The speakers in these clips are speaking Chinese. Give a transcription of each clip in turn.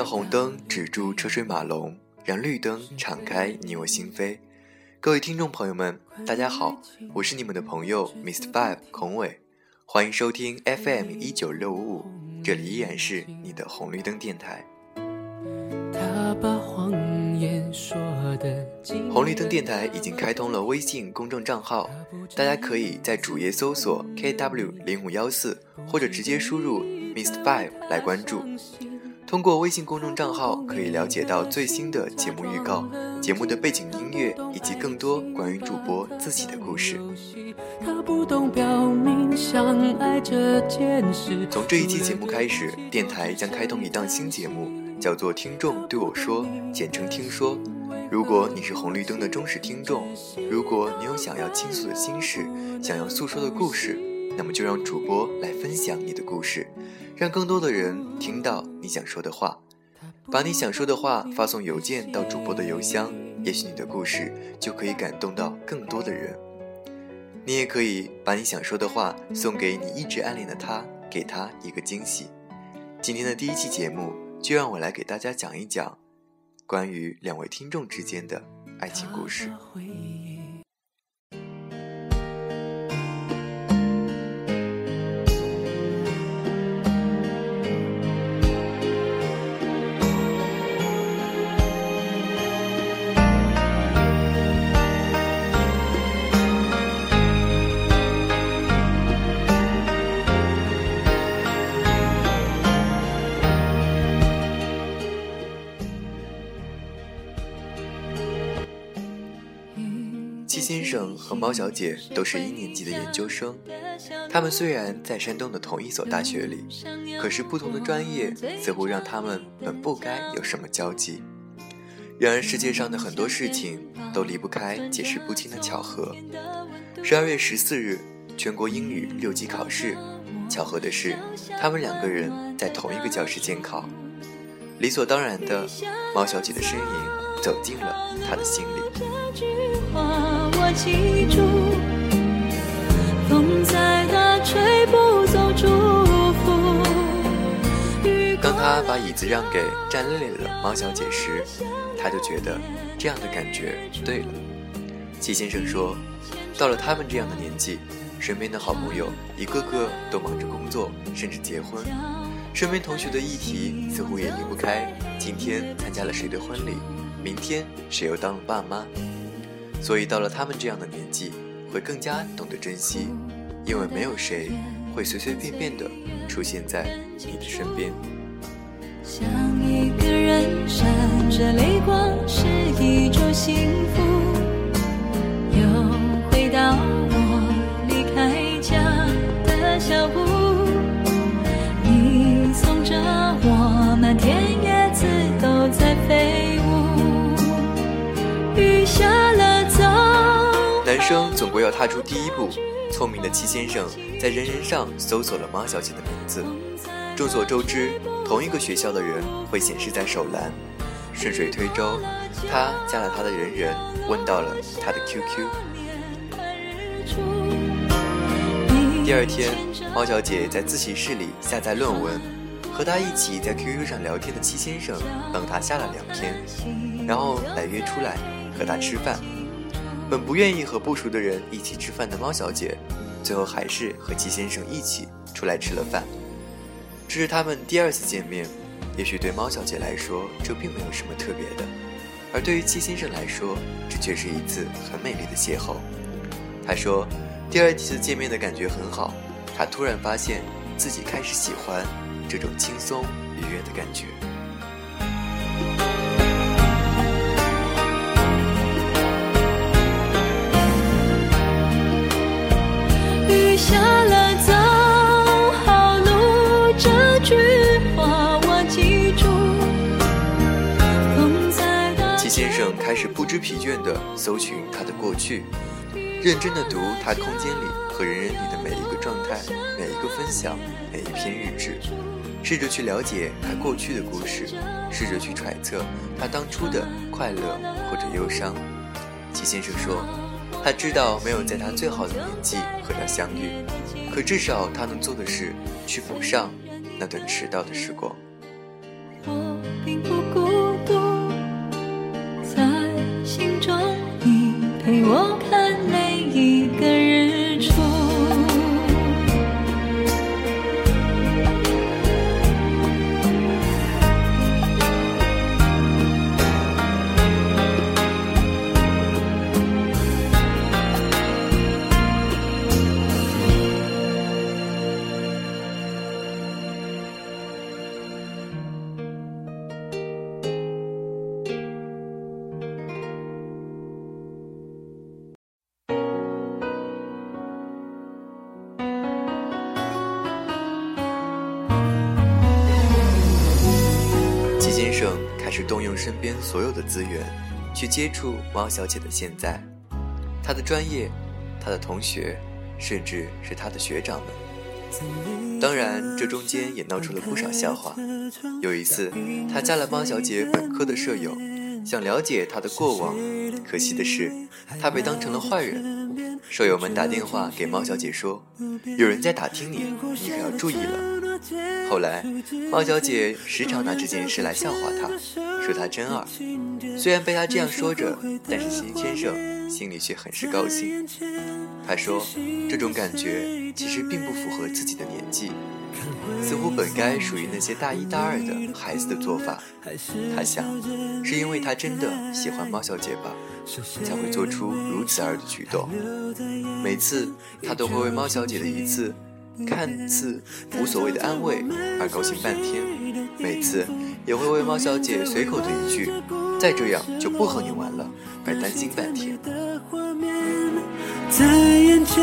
让红灯止住车水马龙，让绿灯敞开你我心扉。各位听众朋友们，大家好，我是你们的朋友 Mr. Five 孔伟，欢迎收听 FM 一九六五五，这里依然是你的红绿灯电台。他把谎言说的红绿灯电台已经开通了微信公众账号，大家可以在主页搜索 KW 零五幺四，或者直接输入 Mr. Five 来关注。通过微信公众账号可以了解到最新的节目预告、节目的背景音乐以及更多关于主播自己的故事。从这一期节目开始，电台将开通一档新节目，叫做《听众对我说》，简称“听说”。如果你是红绿灯的忠实听众，如果你有想要倾诉的心事、想要诉说的故事，那么就让主播来分享你的故事。让更多的人听到你想说的话，把你想说的话发送邮件到主播的邮箱，也许你的故事就可以感动到更多的人。你也可以把你想说的话送给你一直暗恋的他，给他一个惊喜。今天的第一期节目，就让我来给大家讲一讲关于两位听众之间的爱情故事。先生和猫小姐都是一年级的研究生，他们虽然在山东的同一所大学里，可是不同的专业似乎让他们本不该有什么交集。然而世界上的很多事情都离不开解释不清的巧合。十二月十四日，全国英语六级考试，巧合的是，他们两个人在同一个教室监考。理所当然的，猫小姐的身影走进了他的心里。风再大吹不走祝福。当他把椅子让给站累了的猫小姐时，他就觉得这样的感觉对了。齐先生说：“到了他们这样的年纪，身边的好朋友一个个都忙着工作，甚至结婚。身边同学的议题似乎也离不开今天参加了谁的婚礼，明天谁又当了爸妈。”所以到了他们这样的年纪，会更加懂得珍惜，因为没有谁会随随便便的出现在你的身边。像一个人闪着泪光是一种幸福，总归要踏出第一步。聪明的戚先生在人人上搜索了猫小姐的名字。众所周知，同一个学校的人会显示在首栏。顺水推舟，他加了他的人人，问到了他的 QQ。第二天，猫小姐在自习室里下载论文，和他一起在 QQ 上聊天的戚先生等她下了两天，然后来约出来和她吃饭。本不愿意和不熟的人一起吃饭的猫小姐，最后还是和齐先生一起出来吃了饭。这是他们第二次见面，也许对猫小姐来说这并没有什么特别的，而对于齐先生来说，这却是一次很美丽的邂逅。他说，第二次见面的感觉很好，他突然发现自己开始喜欢这种轻松愉悦的感觉。开始不知疲倦地搜寻他的过去，认真地读他空间里和人人里的每一个状态、每一个分享、每一篇日志，试着去了解他过去的故事，试着去揣测他当初的快乐或者忧伤。齐先生说，他知道没有在他最好的年纪和他相遇，可至少他能做的是去补上那段迟到的时光。开始动用身边所有的资源，去接触猫小姐的现在，她的专业，她的同学，甚至是她的学长们。当然，这中间也闹出了不少笑话。有一次，他加了猫小姐本科的舍友，想了解她的过往，可惜的是，他被当成了坏人。舍友们打电话给猫小姐说：“有人在打听你，你可要注意了。”后来，猫小姐时常拿这件事来笑话他，说他真二。虽然被他这样说着，但是邢先生心里却很是高兴。他说，这种感觉其实并不符合自己的年纪，似乎本该属于那些大一、大二的孩子的做法。他想，是因为他真的喜欢猫小姐吧，才会做出如此二的举动。每次，他都会为猫小姐的一次。看似无所谓的安慰而高兴半天，每次也会为猫小姐随口的一句“再这样就不和你玩了”而担心半天。在眼前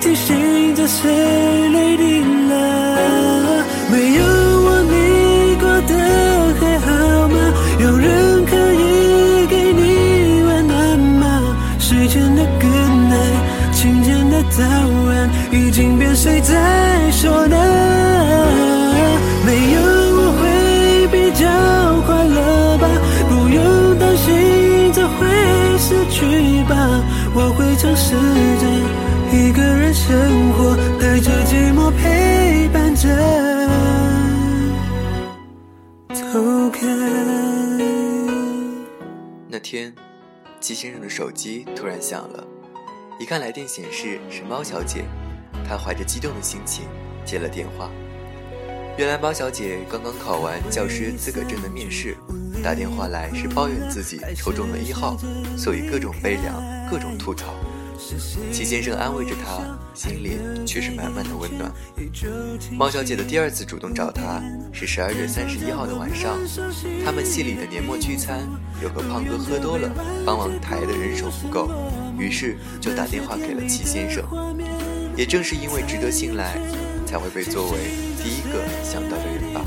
提醒着谁泪滴了？没有已经变谁在说呢？没有我会比较快乐吧，不用担心这会失去吧。我会尝试着一个人生活，带着寂寞陪伴着。走开。那天，季先生的手机突然响了，一看来电显示是猫小姐。他怀着激动的心情接了电话。原来包小姐刚刚考完教师资格证的面试，打电话来是抱怨自己抽中了一号，所以各种悲凉，各种吐槽。齐先生安慰着她，心里却是满满的温暖。猫小姐的第二次主动找他是十二月三十一号的晚上，他们系里的年末聚餐，有个胖哥喝多了，帮忙抬的人手不够，于是就打电话给了齐先生。也正是因为值得信赖，才会被作为第一个想到的人吧。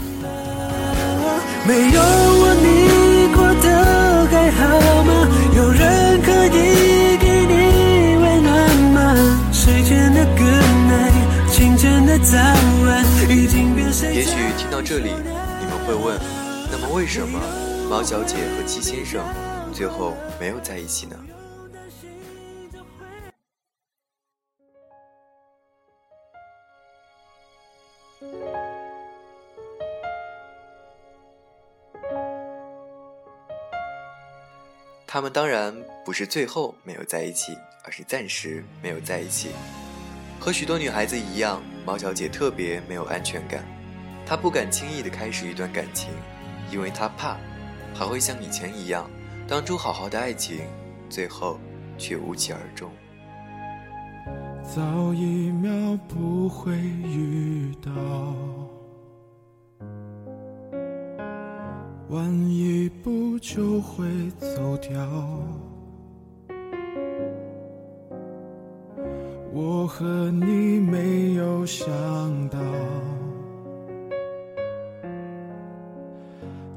没有我，你过得还好吗？有人可以给你温暖吗？睡前的 good night，清晨的早安，已经变成。也许听到这里，你们会问：那么为什么猫小姐和戚先生最后没有在一起呢？他们当然不是最后没有在一起，而是暂时没有在一起。和许多女孩子一样，毛小姐特别没有安全感，她不敢轻易的开始一段感情，因为她怕，还会像以前一样，当初好好的爱情，最后却无疾而终。早一秒不会遇到。晚一步就会走掉。我和你没有想到，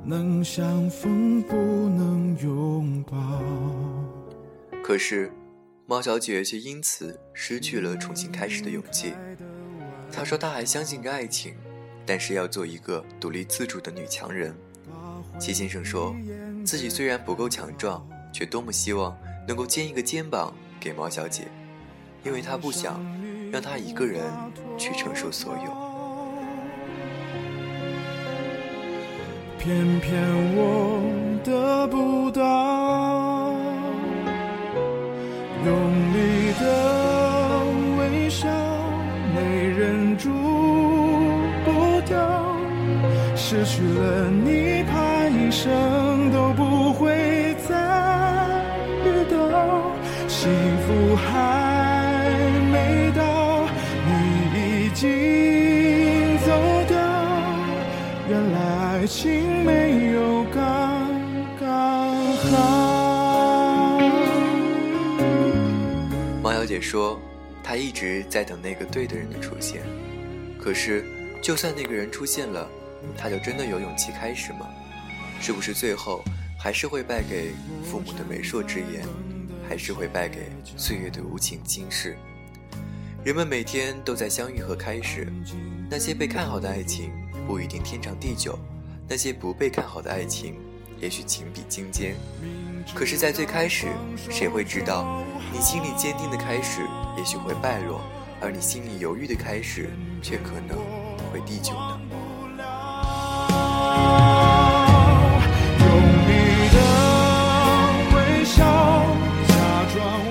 能相逢不能拥抱。可是，猫小姐却因此失去了重新开始的勇气。她说：“她还相信着爱情，但是要做一个独立自主的女强人。”齐先生说，自己虽然不够强壮，却多么希望能够肩一个肩膀给毛小姐，因为他不想让她一个人去承受所有。偏偏我得不到，用力的微笑，没忍住不掉，失去了你，情没有刚刚好。毛小姐说，她一直在等那个对的人的出现。可是，就算那个人出现了，她就真的有勇气开始吗？是不是最后还是会败给父母的媒妁之言，还是会败给岁月的无情轻视？人们每天都在相遇和开始，那些被看好的爱情不一定天长地久。那些不被看好的爱情，也许情比金坚。可是，在最开始，谁会知道，你心里坚定的开始，也许会败落；而你心里犹豫的开始，却可能会地久呢？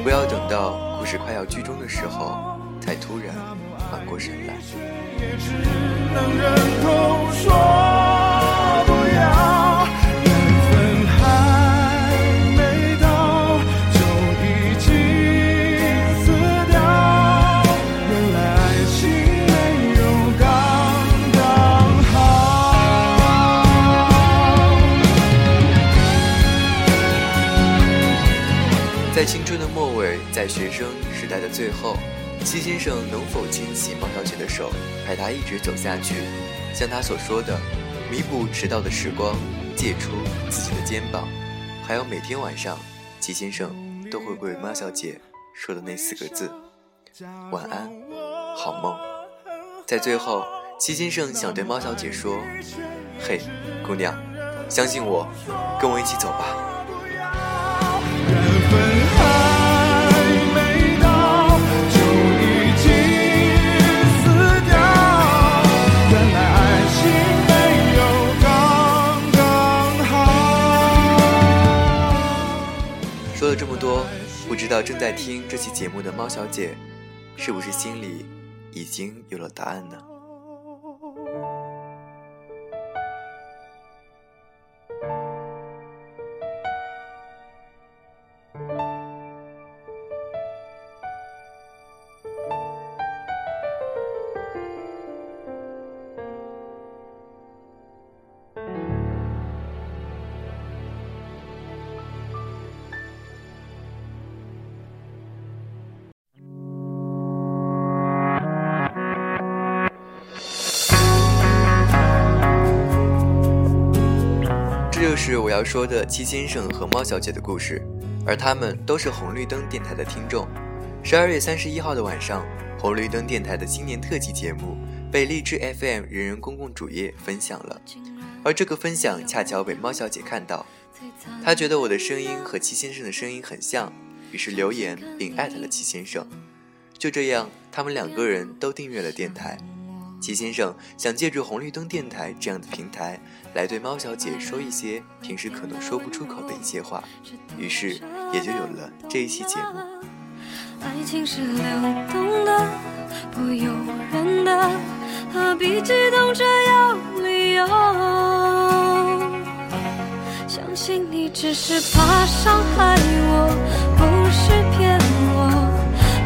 不要等到故事快要剧终的时候，才突然缓过神来。在青春的末尾，在学生时代的最后，戚先生能否牵起毛小姐的手，陪她一直走下去？像他所说的，弥补迟到的时光，借出自己的肩膀，还有每天晚上，戚先生都会为猫小姐说的那四个字：晚安，好梦。在最后，戚先生想对猫小姐说：“嘿，姑娘，相信我，跟我一起走吧。”不知道正在听这期节目的猫小姐，是不是心里已经有了答案呢？这是我要说的七先生和猫小姐的故事，而他们都是红绿灯电台的听众。十二月三十一号的晚上，红绿灯电台的新年特辑节目被荔枝 FM 人人公共主页分享了，而这个分享恰巧被猫小姐看到，她觉得我的声音和七先生的声音很像，于是留言并艾特了七先生。就这样，他们两个人都订阅了电台。齐先生想借助红绿灯电台这样的平台，来对猫小姐说一些平时可能说不出口的一些话，于是也就有了这一期节目。爱情是流动的，不由人的，何必激动着要理由？相信你只是怕伤害我，不是骗我，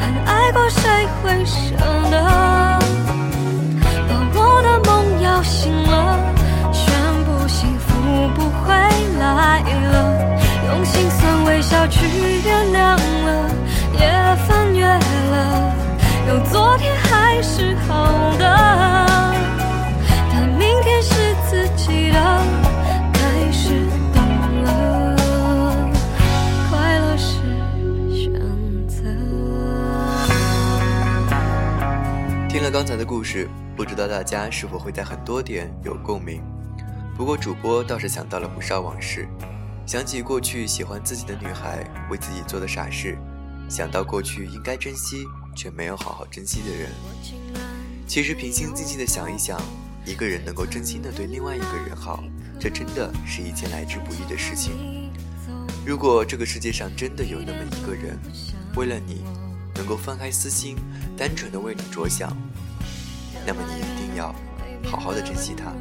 很爱过谁会舍得？把我的梦摇醒了，来了，用心酸微笑去原谅了，也翻越了，有昨天还是好的，但明天是自己的，开始懂了，快乐是选择。听了刚才的故事。不知道大家是否会在很多点有共鸣？不过主播倒是想到了不少往事，想起过去喜欢自己的女孩为自己做的傻事，想到过去应该珍惜却没有好好珍惜的人。其实平心静气的想一想，一个人能够真心的对另外一个人好，这真的是一件来之不易的事情。如果这个世界上真的有那么一个人，为了你能够放开私心，单纯的为你着想，那么你一定要好好的珍惜他。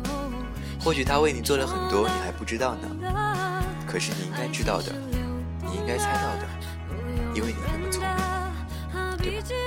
或许他为你做了很多，你还不知道呢。可是你应该知道的，你应该猜到的，因为你那么聪明，对吧？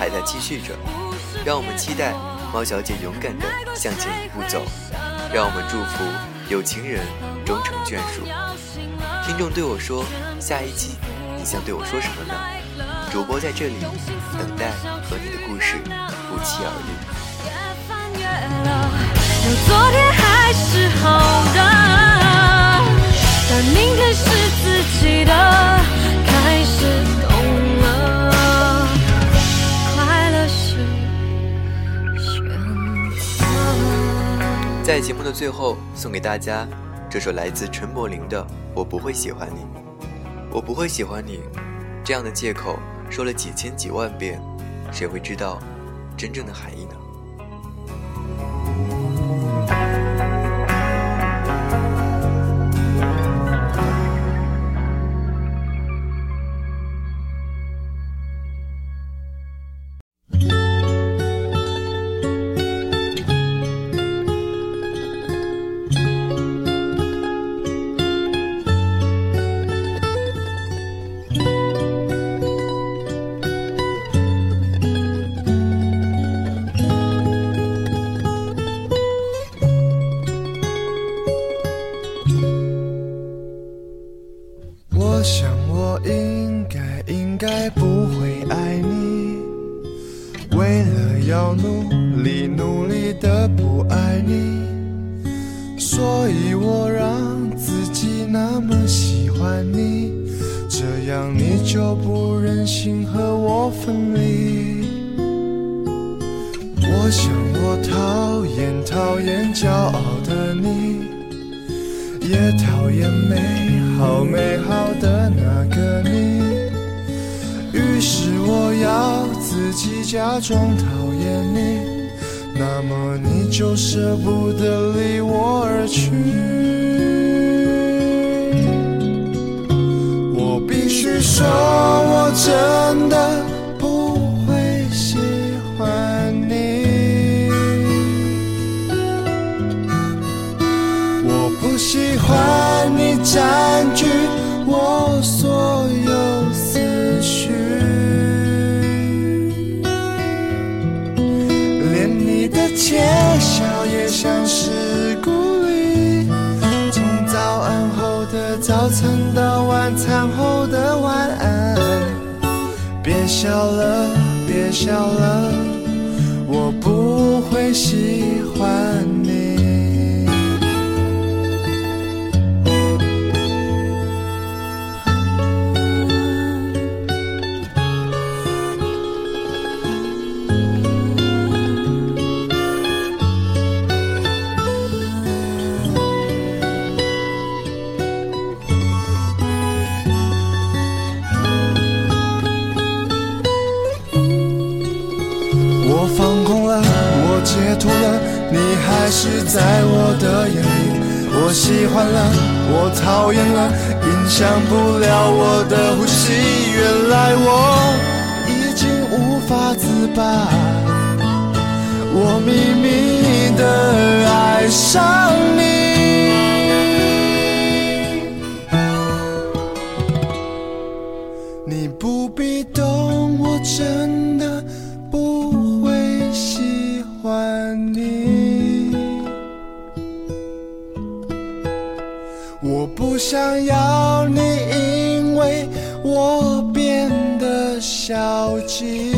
还在继续着，让我们期待猫小姐勇敢地向前一步走，让我们祝福有情人终成眷属。听众对我说：“下一期你想对我说什么呢？”主播在这里等待和你的故事不期而遇。有昨天还是好的，但明天是自己的开始在节目的最后，送给大家这首来自陈柏霖的《我不会喜欢你》。我不会喜欢你，这样的借口说了几千几万遍，谁会知道真正的含义呢？我想我应该应该不会爱你。为了要努力努力的不爱你。所以我让自己那么喜欢你。这样你就不忍心和我分离。我想我讨厌讨厌骄傲的你。也讨厌没好美好的那个你，于是我要自己假装讨厌你，那么你就舍不得离我而去。我必须说，我真的不会喜欢你，我不喜欢。占据我所有思绪，连你的窃笑也像是鼓励。从早安后的早餐到晚餐后的晚安，别笑了，别笑了，我不会喜我喜欢了，我讨厌了，影响不了我的呼吸。原来我已经无法自拔，我秘密的爱上你。你不必懂，我真想要你，因为我变得消极。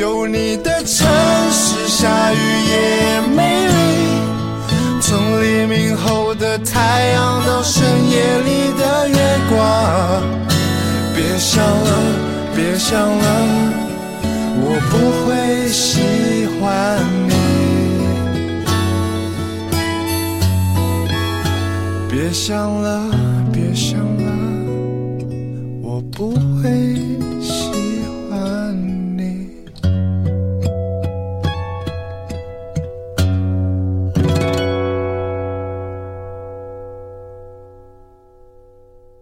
有你的城市，下雨也美丽。从黎明后的太阳到深夜里的月光，别想了，别想了，我不会别想了，别想了，我不会。